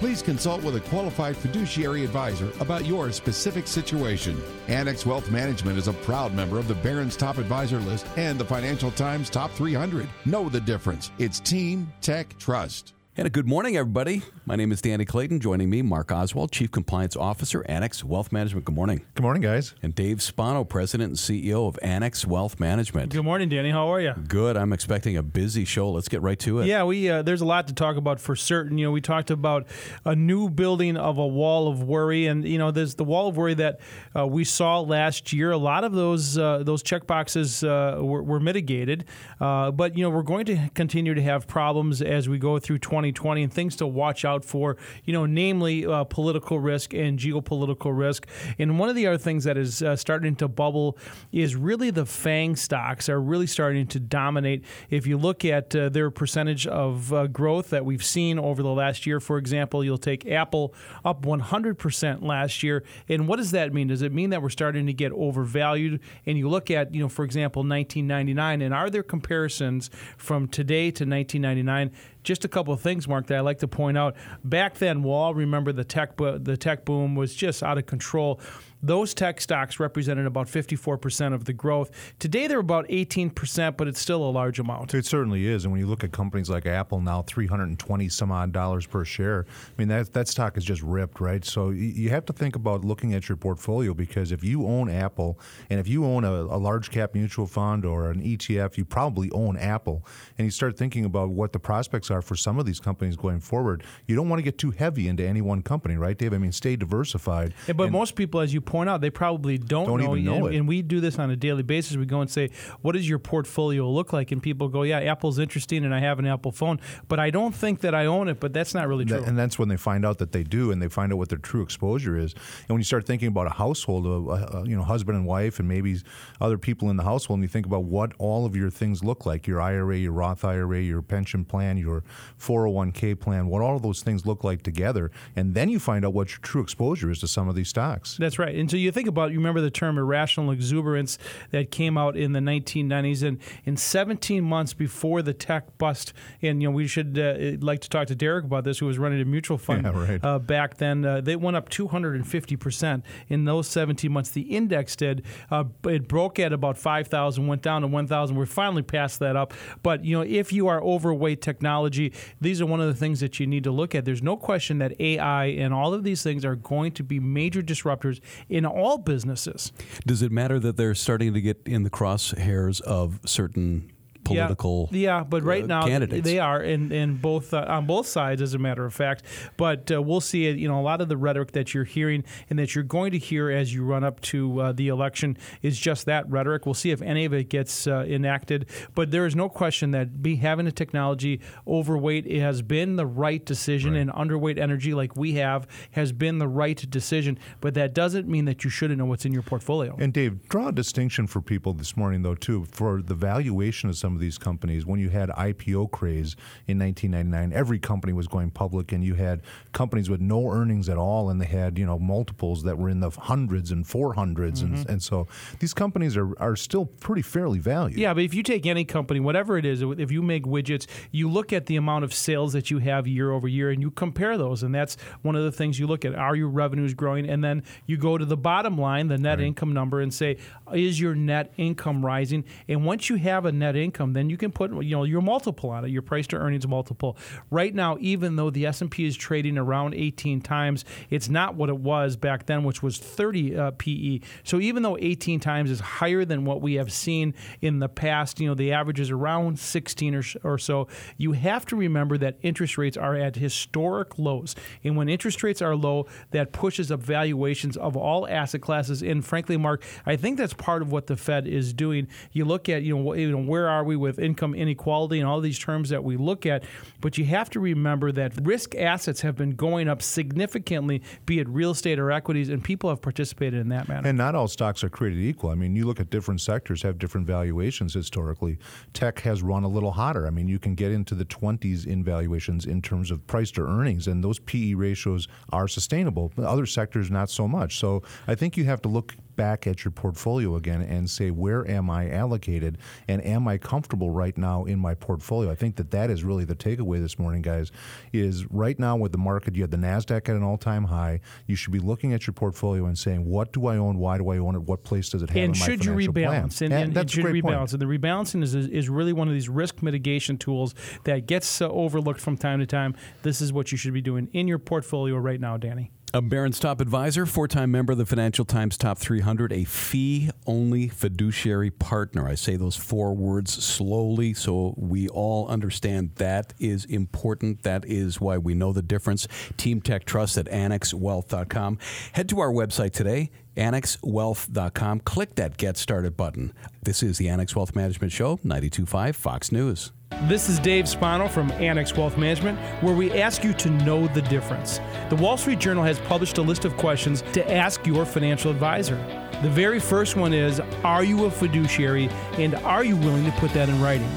Please consult with a qualified fiduciary advisor about your specific situation. Annex Wealth Management is a proud member of the Barron's Top Advisor List and the Financial Times Top 300. Know the difference. It's Team Tech Trust. And a good morning, everybody. My name is Danny Clayton. Joining me, Mark Oswald, Chief Compliance Officer, Annex Wealth Management. Good morning. Good morning, guys. And Dave Spano, President and CEO of Annex Wealth Management. Good morning, Danny. How are you? Good. I'm expecting a busy show. Let's get right to it. Yeah, we uh, there's a lot to talk about for certain. You know, we talked about a new building of a wall of worry, and you know, there's the wall of worry that uh, we saw last year. A lot of those uh, those check boxes uh, were, were, mitigated, uh, but you know, we're going to continue to have problems as we go through 2020 and things to watch out for. You know, namely uh, political risk and geopolitical risk. And one of the other things that is uh, starting to bubble is really the FANG stocks are really starting to dominate. If you look at uh, their percentage of uh, growth that we've seen over the last year, for example, you'll take Apple up 100% last year. And what does that mean? Does it mean that we're starting to get overvalued? And you look at, you know, for example, 1999, and are there comparisons from today to 1999? Just a couple of things, Mark, that I like to point out. Back then, we'll all remember the tech bo- the tech boom was just out of control. Those tech stocks represented about 54% of the growth. Today they're about 18%, but it's still a large amount. It certainly is. And when you look at companies like Apple now, 320 some odd dollars per share, I mean, that, that stock is just ripped, right? So you have to think about looking at your portfolio because if you own Apple and if you own a, a large cap mutual fund or an ETF, you probably own Apple. And you start thinking about what the prospects are for some of these companies going forward. You don't want to get too heavy into any one company, right, Dave? I mean, stay diversified. Yeah, but and most people, as you point out, they probably don't, don't know. Even know and, it. and we do this on a daily basis. We go and say, "What does your portfolio look like?" And people go, "Yeah, Apple's interesting, and I have an Apple phone, but I don't think that I own it." But that's not really true. and that's when they find out that they do, and they find out what their true exposure is. And when you start thinking about a household, of you know, husband and wife, and maybe other people in the household, and you think about what all of your things look like your IRA, your Roth IRA, your pension plan, your 401k plan, what all of those things look like together, and then you find out what your true exposure is to some of these stocks. That's right. And so you think about, you remember the term irrational exuberance that came out in the 1990s, and in 17 months before the tech bust, and you know we should uh, like to talk to Derek about this, who was running a mutual fund yeah, right. uh, back then. Uh, they went up 250 percent in those 17 months. The index did. Uh, it broke at about 5,000, went down to 1,000. We're finally past that up. But you know, if you are overweight technology, these are one of the things that you need to look at. There's no question that AI and all of these things are going to be major disruptors in all businesses. Does it matter that they're starting to get in the crosshairs of certain political yeah, yeah but right uh, now candidates. they are in, in both uh, on both sides as a matter of fact. But uh, we'll see it you know a lot of the rhetoric that you're hearing and that you're going to hear as you run up to uh, the election is just that rhetoric. We'll see if any of it gets uh, enacted. But there is no question that be having a technology overweight has been the right decision right. and underweight energy like we have has been the right decision. But that doesn't mean that you shouldn't know what's in your portfolio. And Dave draw a distinction for people this morning though too for the valuation of some of these companies. When you had IPO craze in 1999, every company was going public, and you had companies with no earnings at all, and they had you know multiples that were in the hundreds and four hundreds, mm-hmm. and, and so these companies are are still pretty fairly valued. Yeah, but if you take any company, whatever it is, if you make widgets, you look at the amount of sales that you have year over year, and you compare those, and that's one of the things you look at. Are your revenues growing? And then you go to the bottom line, the net right. income number, and say, is your net income rising? And once you have a net income income, then you can put you know your multiple on it, your price to earnings multiple. Right now, even though the S and P is trading around 18 times, it's not what it was back then, which was 30 uh, PE. So even though 18 times is higher than what we have seen in the past, you know the average is around 16 or, or so. You have to remember that interest rates are at historic lows, and when interest rates are low, that pushes up valuations of all asset classes. And frankly, Mark, I think that's part of what the Fed is doing. You look at you know, you know where are we we with income inequality and all these terms that we look at. But you have to remember that risk assets have been going up significantly, be it real estate or equities, and people have participated in that manner. And not all stocks are created equal. I mean, you look at different sectors have different valuations historically. Tech has run a little hotter. I mean, you can get into the 20s in valuations in terms of price to earnings, and those PE ratios are sustainable. Other sectors, not so much. So I think you have to look back at your portfolio again and say, where am I allocated and am I comfortable right now in my portfolio? I think that that is really the takeaway this morning, guys, is right now with the market, you have the NASDAQ at an all time high. You should be looking at your portfolio and saying, what do I own? Why do I own it? What place does it have and in my should you rebalance? plan? And, and, that's should a great rebalance. point. And the rebalancing is, is really one of these risk mitigation tools that gets uh, overlooked from time to time. This is what you should be doing in your portfolio right now, Danny. A Barron's top advisor, four time member of the Financial Times Top 300, a fee only fiduciary partner. I say those four words slowly so we all understand that is important. That is why we know the difference. Team Tech Trust at annexwealth.com. Head to our website today, annexwealth.com. Click that Get Started button. This is the Annex Wealth Management Show, 92.5 Fox News. This is Dave Spano from Annex Wealth Management, where we ask you to know the difference. The Wall Street Journal has published a list of questions to ask your financial advisor. The very first one is Are you a fiduciary and are you willing to put that in writing?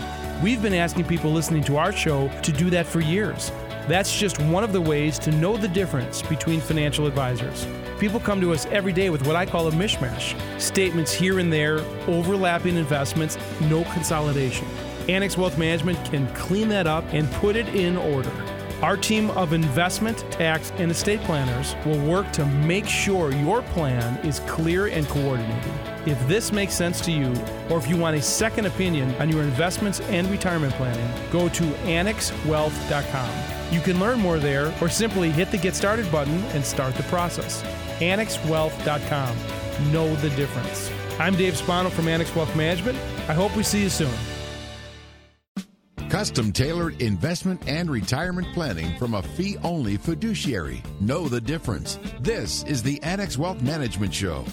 We've been asking people listening to our show to do that for years. That's just one of the ways to know the difference between financial advisors. People come to us every day with what I call a mishmash statements here and there, overlapping investments, no consolidation. Annex Wealth Management can clean that up and put it in order. Our team of investment, tax, and estate planners will work to make sure your plan is clear and coordinated. If this makes sense to you, or if you want a second opinion on your investments and retirement planning, go to annexwealth.com. You can learn more there or simply hit the Get Started button and start the process. annexwealth.com. Know the difference. I'm Dave Spano from Annex Wealth Management. I hope we see you soon. Custom tailored investment and retirement planning from a fee only fiduciary. Know the difference. This is the Annex Wealth Management Show.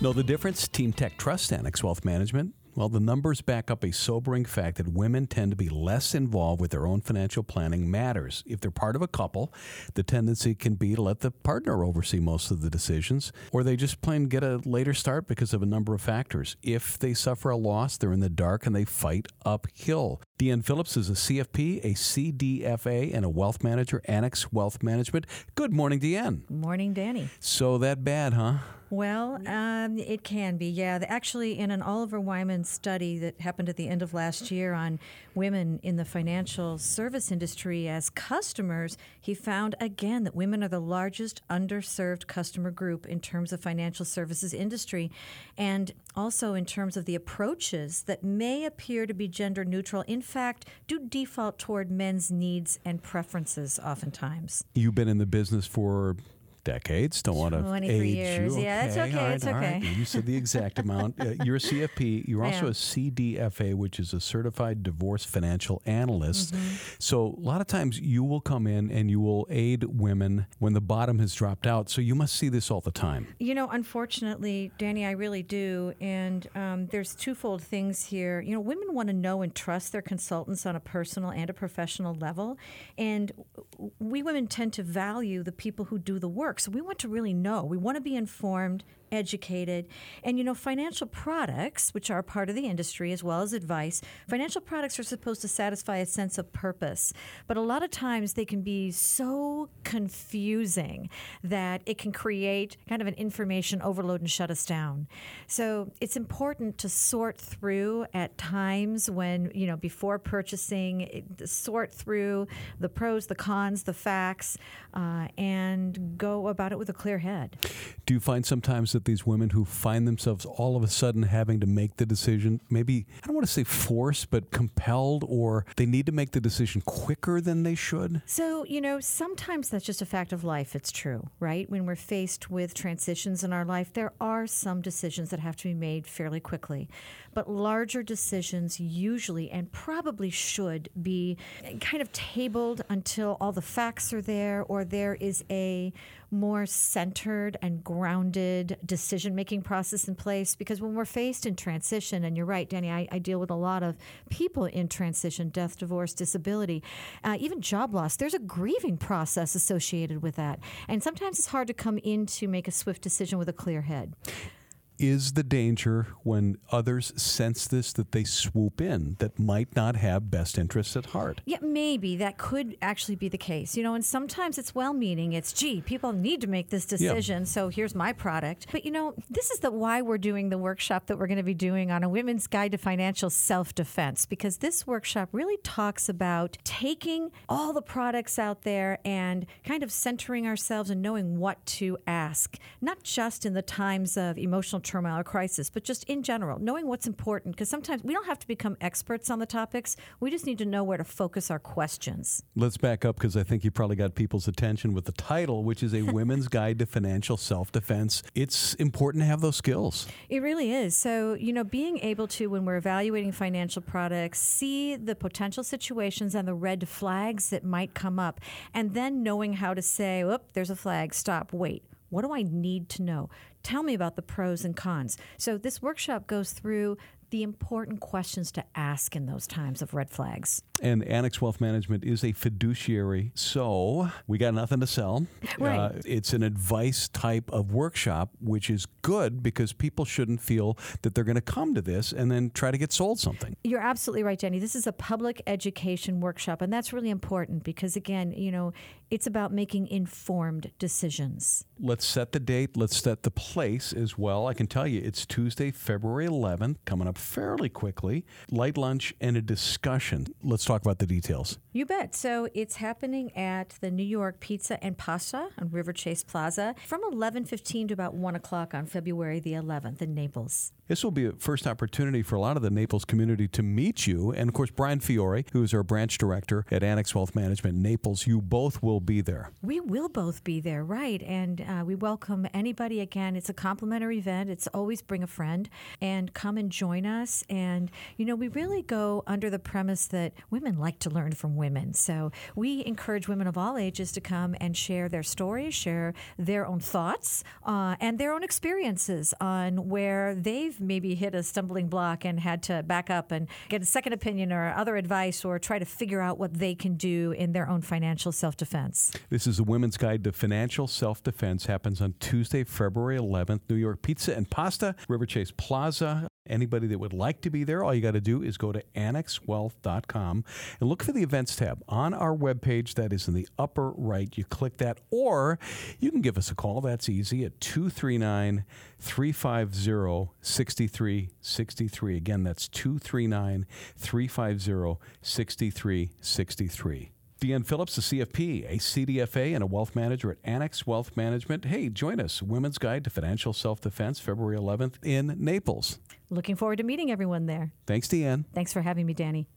Know the difference? Team Tech Trust, Annex Wealth Management. Well, the numbers back up a sobering fact that women tend to be less involved with their own financial planning matters. If they're part of a couple, the tendency can be to let the partner oversee most of the decisions, or they just plain get a later start because of a number of factors. If they suffer a loss, they're in the dark and they fight uphill. Deanne Phillips is a CFP, a CDFA, and a wealth manager, Annex Wealth Management. Good morning, Deanne. Morning, Danny. So that bad, huh? Well, um, it can be, yeah. Actually, in an Oliver Wyman study that happened at the end of last year on women in the financial service industry as customers, he found again that women are the largest underserved customer group in terms of financial services industry, and also in terms of the approaches that may appear to be gender neutral. In fact, do default toward men's needs and preferences oftentimes. You've been in the business for decades. Don't want to 23 age years. you. Yeah, it's okay, right, it's all right. okay. You said the exact amount. Uh, you're a CFP. You're I also am. a CDFA, which is a Certified Divorce Financial Analyst. Mm-hmm. So a lot of times you will come in and you will aid women when the bottom has dropped out. So you must see this all the time. You know, unfortunately, Danny, I really do. And um, there's twofold things here. You know, women want to know and trust their consultants on a personal and a professional level. And we women tend to value the people who do the work. So we want to really know. We want to be informed, educated. And, you know, financial products, which are part of the industry as well as advice, financial products are supposed to satisfy a sense of purpose. But a lot of times they can be so confusing that it can create kind of an information overload and shut us down. So it's important to sort through at times when, you know, before purchasing, sort through the pros, the cons, the facts, uh, and go about it with a clear head. Do you find sometimes that these women who find themselves all of a sudden having to make the decision, maybe, I don't want to say forced, but compelled, or they need to make the decision quicker than they should? So, you know, sometimes that's just a fact of life. It's true, right? When we're faced with transitions in our life, there are some decisions that have to be made fairly quickly. But larger decisions usually and probably should be kind of tabled until all the facts are there or there is a more centered and grounded decision making process in place. Because when we're faced in transition, and you're right, Danny, I, I deal with a lot of people in transition death, divorce, disability, uh, even job loss. There's a grieving process associated with that. And sometimes it's hard to come in to make a swift decision with a clear head is the danger when others sense this that they swoop in that might not have best interests at heart. Yeah, maybe that could actually be the case. You know, and sometimes it's well meaning. It's, gee, people need to make this decision, yeah. so here's my product. But, you know, this is the why we're doing the workshop that we're going to be doing on a women's guide to financial self defense, because this workshop really talks about taking all the products out there and kind of centering ourselves and knowing what to ask, not just in the times of emotional turmoil or crisis, but just in general, knowing what's important. Because sometimes we don't have to become experts on the topics. We just need to know where to focus our questions. Let's back up because I think you probably got people's attention with the title, which is A Women's Guide to Financial Self Defense. It's important to have those skills. It really is. So, you know, being able to, when we're evaluating financial products, see the potential situations and the red flags that might come up, and then knowing how to say, "Whoop, there's a flag, stop, wait. What do I need to know? Tell me about the pros and cons. So, this workshop goes through the important questions to ask in those times of red flags. And Annex Wealth Management is a fiduciary, so we got nothing to sell. Right. Uh, it's an advice type of workshop, which is good because people shouldn't feel that they're going to come to this and then try to get sold something. You're absolutely right, Jenny. This is a public education workshop, and that's really important because, again, you know, it's about making informed decisions. Let's set the date. Let's set the place as well. I can tell you it's Tuesday, February 11th, coming up fairly quickly. Light lunch and a discussion. Let's talk about the details. You bet. So it's happening at the New York Pizza and Pasta on River Chase Plaza from 11:15 to about 1 o'clock on February the 11th in Naples. This will be a first opportunity for a lot of the Naples community to meet you. And of course, Brian Fiore, who is our branch director at Annex Wealth Management Naples, you both will be there. We will both be there, right. And uh, we welcome anybody again. It's a complimentary event. It's always bring a friend and come and join us. And, you know, we really go under the premise that women like to learn from women. So we encourage women of all ages to come and share their stories, share their own thoughts, uh, and their own experiences on where they've maybe hit a stumbling block and had to back up and get a second opinion or other advice or try to figure out what they can do in their own financial self defense. This is the Women's Guide to Financial Self Defense. Happens on Tuesday, February 11th, New York Pizza and Pasta, River Chase Plaza. Anybody that would like to be there, all you got to do is go to annexwealth.com and look for the events tab on our webpage. That is in the upper right. You click that, or you can give us a call. That's easy at 239 350 6363. Again, that's 239 350 6363. Deanne Phillips, a CFP, a CDFA, and a wealth manager at Annex Wealth Management. Hey, join us. Women's Guide to Financial Self Defense, February 11th in Naples. Looking forward to meeting everyone there. Thanks, Deanne. Thanks for having me, Danny.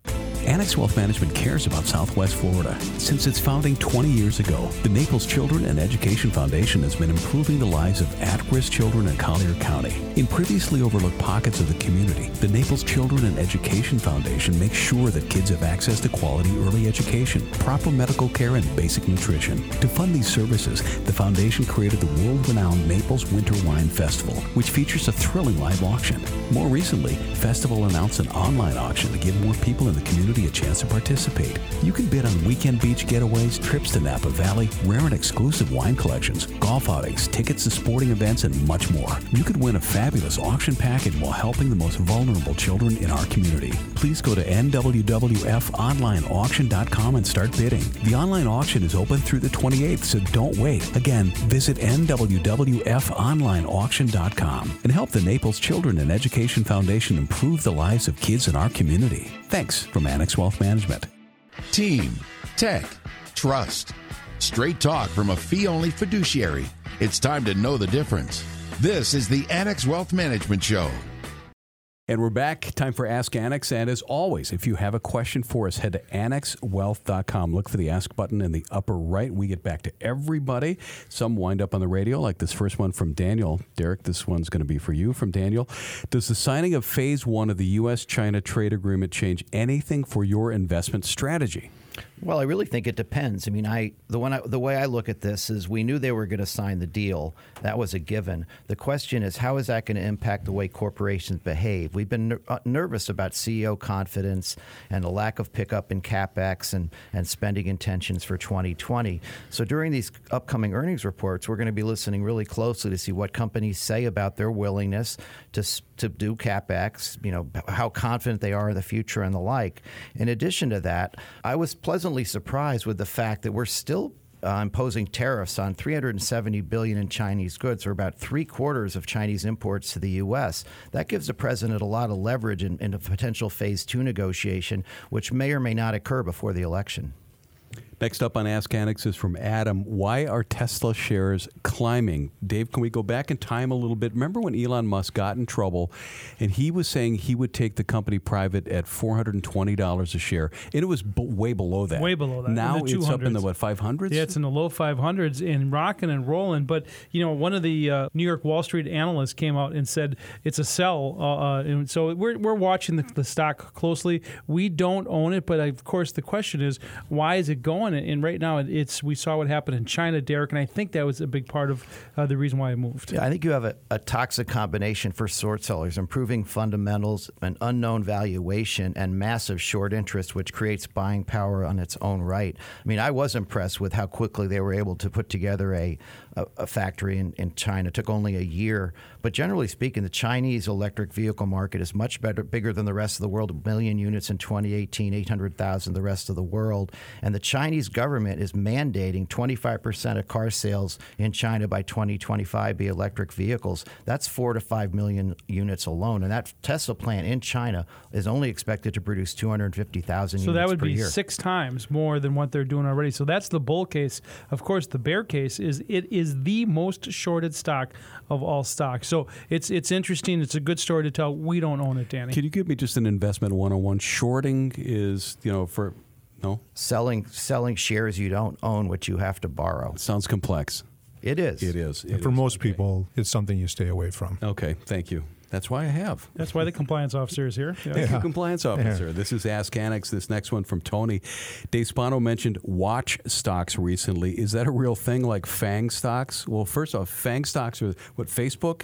Annex Wealth Management cares about Southwest Florida. Since its founding 20 years ago, the Naples Children and Education Foundation has been improving the lives of at-risk children in Collier County. In previously overlooked pockets of the community, the Naples Children and Education Foundation makes sure that kids have access to quality early education, proper medical care, and basic nutrition. To fund these services, the foundation created the world-renowned Naples Winter Wine Festival, which features a thrilling live auction. More recently, Festival announced an online auction to give more people in the community community a chance to participate. You can bid on weekend beach getaways, trips to Napa Valley, rare and exclusive wine collections, golf outings, tickets to sporting events, and much more. You could win a fabulous auction package while helping the most vulnerable children in our community. Please go to nwwfonlineauction.com and start bidding. The online auction is open through the 28th, so don't wait. Again, visit nwwfonlineauction.com and help the Naples Children and Education Foundation improve the lives of kids in our community. Thanks from Annex Wealth Management. Team, tech, trust. Straight talk from a fee only fiduciary. It's time to know the difference. This is the Annex Wealth Management Show. And we're back. Time for Ask Annex. And as always, if you have a question for us, head to annexwealth.com. Look for the Ask button in the upper right. We get back to everybody. Some wind up on the radio, like this first one from Daniel. Derek, this one's going to be for you from Daniel. Does the signing of phase one of the U.S. China trade agreement change anything for your investment strategy? Well, I really think it depends. I mean, I the one I, the way I look at this is we knew they were going to sign the deal. That was a given. The question is how is that going to impact the way corporations behave? We've been ner- uh, nervous about CEO confidence and the lack of pickup in capex and and spending intentions for 2020. So during these upcoming earnings reports, we're going to be listening really closely to see what companies say about their willingness to to do capex. You know how confident they are in the future and the like. In addition to that, I was pleasantly surprised with the fact that we're still uh, imposing tariffs on 370 billion in Chinese goods, or about three quarters of Chinese imports to the U.S. That gives the president a lot of leverage in, in a potential phase two negotiation, which may or may not occur before the election. Next up on Ask Annex is from Adam. Why are Tesla shares climbing? Dave, can we go back in time a little bit? Remember when Elon Musk got in trouble and he was saying he would take the company private at $420 a share? And it was b- way below that. Way below that. Now it's up in the, what, 500s? Yeah, it's in the low 500s and rocking and rolling. But, you know, one of the uh, New York Wall Street analysts came out and said it's a sell. Uh, uh, and so we're, we're watching the, the stock closely. We don't own it, but of course the question is, why is it going? And right now it's we saw what happened in China, Derek, and I think that was a big part of uh, the reason why I moved. Yeah, I think you have a, a toxic combination for short sellers, improving fundamentals, an unknown valuation, and massive short interest, which creates buying power on its own right. I mean, I was impressed with how quickly they were able to put together a, a, a factory in, in China. It took only a year. But generally speaking, the Chinese electric vehicle market is much better, bigger than the rest of the world. A million units in 2018, 800,000 the rest of the world. And the Chinese government is mandating 25% of car sales in China by 2025 be electric vehicles. That's four to five million units alone. And that Tesla plant in China is only expected to produce 250,000 So units that would per be year. six times more than what they're doing already. So that's the bull case. Of course, the bear case is it is the most shorted stock of all stocks. So it's it's interesting. It's a good story to tell. We don't own it, Danny. Can you give me just an investment 101? Shorting is, you know, for, no? selling selling shares you don't own, which you have to borrow. Sounds complex. It is. It is. It for is. most Okay. people, it's something you stay away from. Okay, thank you. That's why I have. That's why the compliance officer is here. Yeah. Thank you, compliance officer. This is Ask Annex. This next one from Tony. Dave Spano mentioned watch stocks recently. Is that a real thing like FANG stocks? Well, first off, FANG stocks are what, Facebook?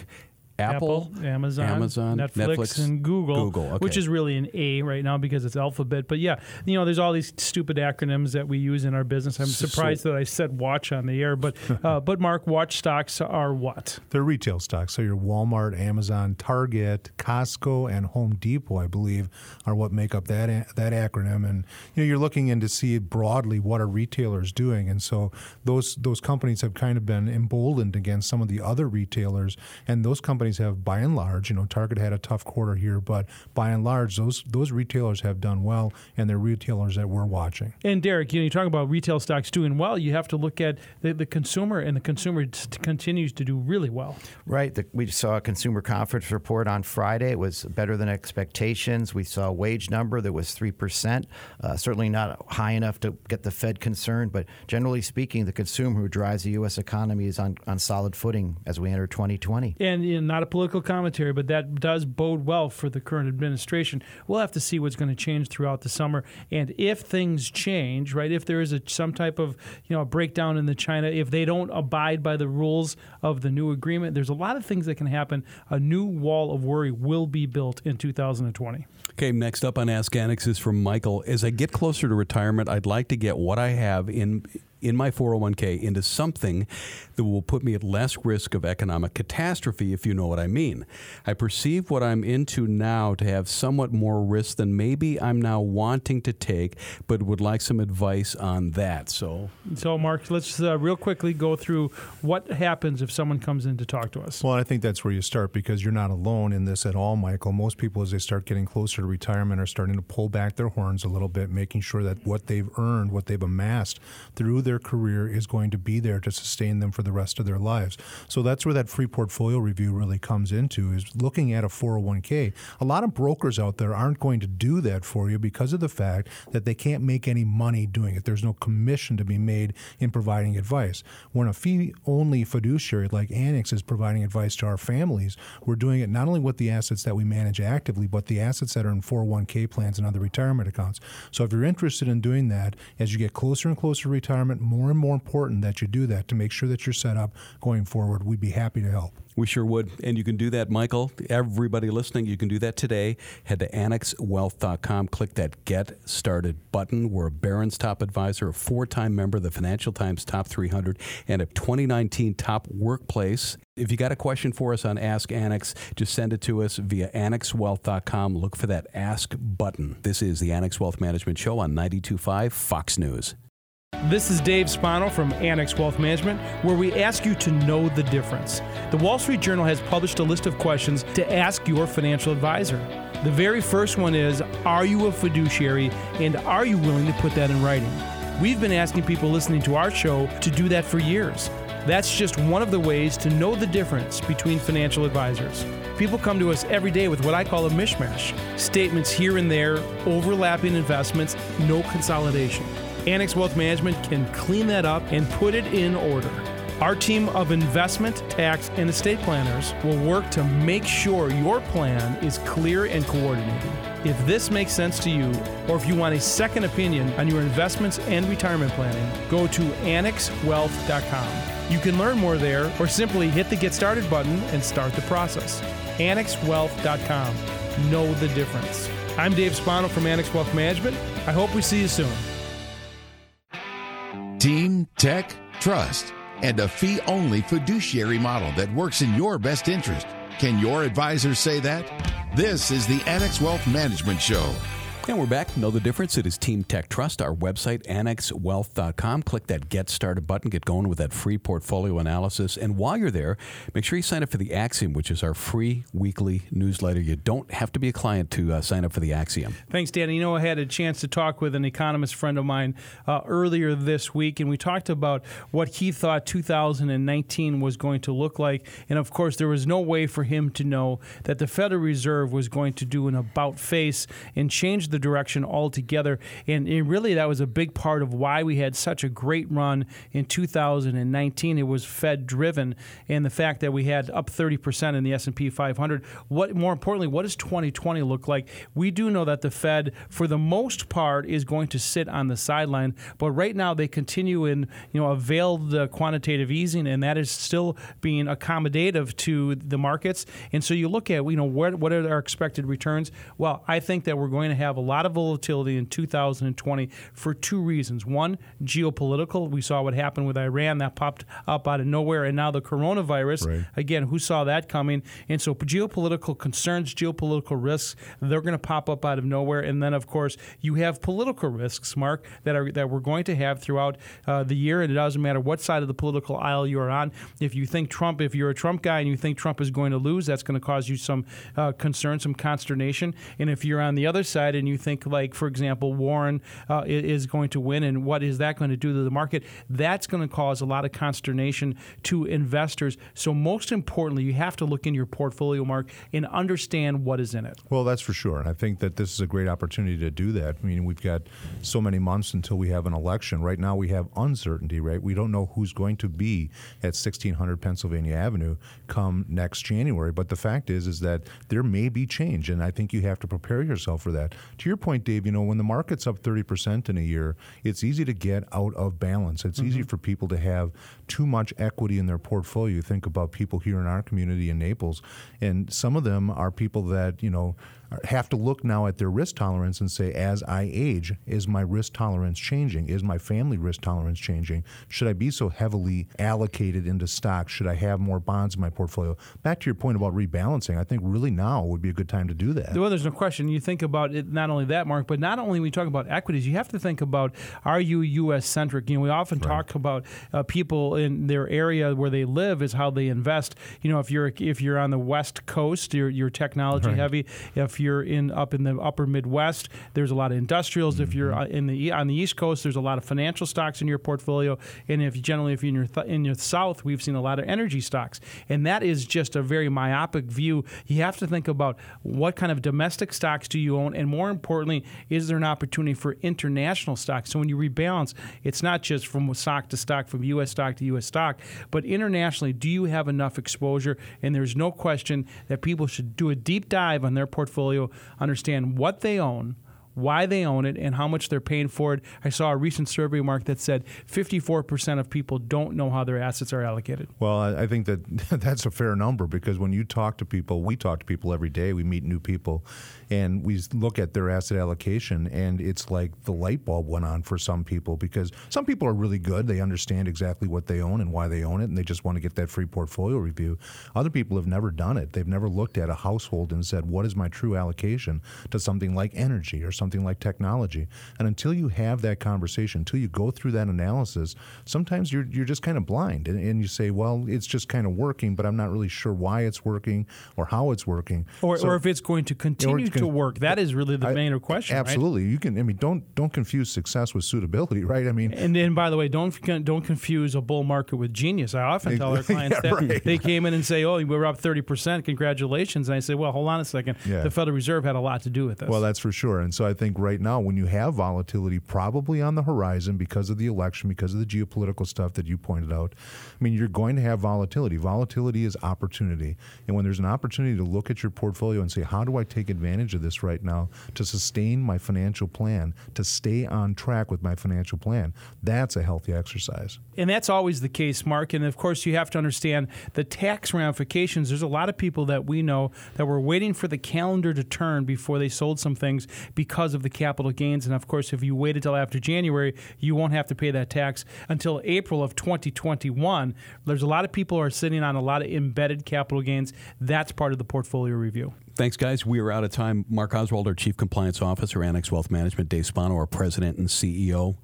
Apple, Amazon, Amazon, Netflix, and Google, Google, okay. which is really an A right now because it's Alphabet. But yeah, you know, there's all these stupid acronyms that we use in our business. I'm So- surprised that I said watch on the air, but uh, but Mark, watch stocks are what? They're retail stocks. So your Walmart, Amazon, Target, Costco, and Home Depot, I believe, are what make up that a- that acronym. And you know, you're looking in to see broadly what a retailer is doing. And so those those companies have kind of been emboldened against some of the other retailers. And those companies have, by and large, you know, Target had a tough quarter here, but by and large, those those retailers have done well, and they're retailers that we're watching. And Derek, you know, you talk about retail stocks doing well. You have to look at the, the consumer, and the consumer t- continues to do really well. Right. The, we saw a consumer conference report on Friday. It was better than expectations. We saw a wage number that was 3%. Uh, certainly not high enough to get the Fed concerned, but generally speaking, the consumer who drives the U.S. economy is on, on solid footing as we enter 2020. And you know, not a political commentary, but that does bode well for the current administration. We'll have to see what's going to change throughout the summer, and if things change, right? If there is a, some type of you know a breakdown in the China, if they don't abide by the rules of the new agreement, there's a lot of things that can happen. A new wall of worry will be built in 2020. Okay, next up on Ask Annex is from Michael. As I get closer to retirement, I'd like to get what I have in in my 401k into something that will put me at less risk of economic catastrophe, if you know what I mean. I perceive what I'm into now to have somewhat more risk than maybe I'm now wanting to take, but would like some advice on that. So, So, Mark, let's uh, real quickly go through what happens if someone comes in to talk to us. Well, I think that's where you start because you're not alone in this at all, Michael. Most people, as they start getting closer to retirement, are starting to pull back their horns a little bit, making sure that what they've earned, what they've amassed through their career is going to be there to sustain them for the rest of their lives. So that's where that free portfolio review really comes into is looking at a 401k. A lot of brokers out there aren't going to do that for you because of the fact that they can't make any money doing it. There's no commission to be made in providing advice. When a fee only fiduciary like Annex is providing advice to our families, we're doing it not only with the assets that we manage actively, but the assets that are in 401k plans and other retirement accounts. So if you're interested in doing that, as you get closer and closer to retirement, more and more important that you do that to make sure that you're set up going forward. We'd be happy to help. We sure would. And you can do that, Michael. Everybody listening, you can do that today. Head to annexwealth.com, click that Get Started button. We're a Barron's top advisor, a four time member of the Financial Times Top 300, and a 2019 Top Workplace. If you got a question for us on Ask Annex, just send it to us via annexwealth.com. Look for that Ask button. This is the Annex Wealth Management Show on 92.5 Fox News. This is Dave Spano from Annex Wealth Management, where we ask you to know the difference. The Wall Street Journal has published a list of questions to ask your financial advisor. The very first one is Are you a fiduciary and are you willing to put that in writing? We've been asking people listening to our show to do that for years. That's just one of the ways to know the difference between financial advisors. People come to us every day with what I call a mishmash statements here and there, overlapping investments, no consolidation. Annex Wealth Management can clean that up and put it in order. Our team of investment, tax, and estate planners will work to make sure your plan is clear and coordinated. If this makes sense to you, or if you want a second opinion on your investments and retirement planning, go to annexwealth.com. You can learn more there or simply hit the Get Started button and start the process. annexwealth.com. Know the difference. I'm Dave Spano from Annex Wealth Management. I hope we see you soon. Team Tech Trust and a fee only fiduciary model that works in your best interest. Can your advisor say that? This is the Annex Wealth Management Show. And we're back. Know the difference? It is Team Tech Trust, our website, annexwealth.com. Click that Get Started button, get going with that free portfolio analysis. And while you're there, make sure you sign up for the Axiom, which is our free weekly newsletter. You don't have to be a client to uh, sign up for the Axiom. Thanks, Dan. You know, I had a chance to talk with an economist friend of mine uh, earlier this week, and we talked about what he thought 2019 was going to look like. And of course, there was no way for him to know that the Federal Reserve was going to do an about face and change the direction altogether. And, and really, that was a big part of why we had such a great run in 2019. It was Fed driven, and the fact that we had up 30% in the S&P 500. What more importantly, what does 2020 look like? We do know that the Fed, for the most part, is going to sit on the sideline, but right now they continue in you know a veiled uh, quantitative easing, and that is still being accommodative to the markets. And so you look at you know what what are our expected returns? Well, I think that we're going to have a lot of volatility in 2020 for two reasons. One, geopolitical. We saw what happened with Iran that popped up out of nowhere, and now the coronavirus. Right. Again, who saw that coming? And so geopolitical concerns, geopolitical risks, they're going to pop up out of nowhere. And then, of course, you have political risks, Mark, that are that we're going to have throughout uh, the year. And it doesn't matter what side of the political aisle you're on. If you think Trump, if you're a Trump guy and you think Trump is going to lose, that's going to cause you some uh, concern, some consternation. And if you're on the other side and you think, like, for example, Warren uh, is going to win, and what is that going to do to the market? That's going to cause a lot of consternation to investors. So, most importantly, you have to look in your portfolio, Mark, and understand what is in it. Well, that's for sure. And I think that this is a great opportunity to do that. I mean, we've got so many months until we have an election. Right now, we have uncertainty, right? We don't know who's going to be at 1600 Pennsylvania Avenue come next January. But the fact is, is that there may be change. And I think you have to prepare yourself for that. To your point, Dave, you know, when the market's up 30% in a year, it's easy to get out of balance. It's easy mm-hmm. for people to have too much equity in their portfolio. You think about people here in our community in Naples, and some of them are people that, you know, have to look now at their risk tolerance and say, as I age, is my risk tolerance changing? Is my family risk tolerance changing? Should I be so heavily allocated into stocks? Should I have more bonds in my portfolio? Back to your point about rebalancing, I think really now would be a good time to do that. Well, there's no question. You think about it, not only that, Mark, but not only when we talk about equities, you have to think about are you U.S. centric? You know, we often talk about uh, people in their area where they live is how they invest. You know, if you're if you're on the West Coast, you're, you're technology Right. heavy. If if you're in up in the upper Midwest, there's a lot of industrials. Mm-hmm. If you're mm-hmm. in the on the East Coast, there's a lot of financial stocks in your portfolio. And if generally if you're in your th- in your South, we've seen a lot of energy stocks. And that is just a very myopic view. You have to think about what kind of domestic stocks do you own, and more importantly, is there an opportunity for international stocks? So when you rebalance, it's not just from stock to stock, from U.S. stock to U.S. stock, but internationally, do you have enough exposure? And there's no question that people should do a deep dive on their portfolio, understand what they own why they own it, and how much they're paying for it. I saw a recent survey, Mark, that said 54% of people don't know how their assets are allocated. Well, I think that that's a fair number because when you talk to people, we talk to people every day, we meet new people, and we look at their asset allocation, and it's like the light bulb went on for some people because some people are really good. They understand exactly what they own and why they own it, and they just want to get that free portfolio review. Other people have never done it. They've never looked at a household and said, what is my true allocation to something like energy or something something like technology. And until you have that conversation, until you go through that analysis, sometimes you're, you're just kind of blind and, and you say, well, it's just kind of working, but I'm not really sure why it's working or how it's working. Or, so, or if it's going to continue to work. That is really the I, main question. Absolutely. Right? You can, I mean, don't, don't confuse success with suitability, right? I mean, and then by the way, don't, don't confuse a bull market with genius. I often tell our clients yeah, that right. they came in and say, oh, we were up 30%, congratulations. And I say, well, hold on a second. Yeah. The Federal Reserve had a lot to do with this. Well, that's for sure. And so I think right now, when you have volatility probably on the horizon because of the election, because of the geopolitical stuff that you pointed out, I mean, you're going to have volatility. Volatility is opportunity. And when there's an opportunity to look at your portfolio and say, how do I take advantage of this right now to sustain my financial plan, to stay on track with my financial plan, that's a healthy exercise. And that's always the case, Mark. And of course, you have to understand the tax ramifications. There's a lot of people that we know that were waiting for the calendar to turn before they sold some things because of the capital gains. And of course, if you wait until after January, you won't have to pay that tax until April of 2021. There's a lot of people are sitting on a lot of embedded capital gains. That's part of the portfolio review. Thanks, guys. We are out of time. Mark Oswald, our Chief Compliance Officer, Annex Wealth Management, Dave Spano, our President and CEO.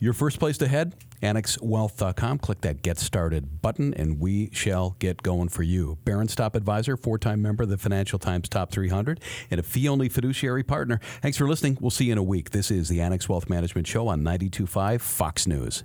Your first place to head, annexwealth.com. Click that Get Started button, and we shall get going for you. Barron's Top Advisor, four time member of the Financial Times Top 300, and a fee only fiduciary partner. Thanks for listening. We'll see you in a week. This is the Annex Wealth Management Show on 92.5 Fox News.